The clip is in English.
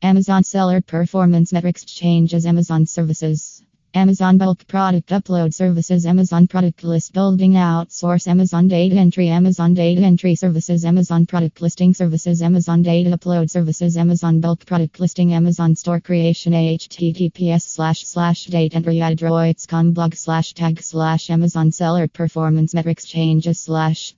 Amazon Seller Performance Metrics Changes Amazon Services. Amazon Bulk Product Upload Services Amazon Product List Building Outsource Amazon Data Entry Amazon Data Entry Services Amazon Product Listing Services Amazon Data Upload Services Amazon Bulk Product Listing Amazon Store Creation https slash slash date entry adroits com blog slash tag slash Amazon Seller Performance Metrics Changes slash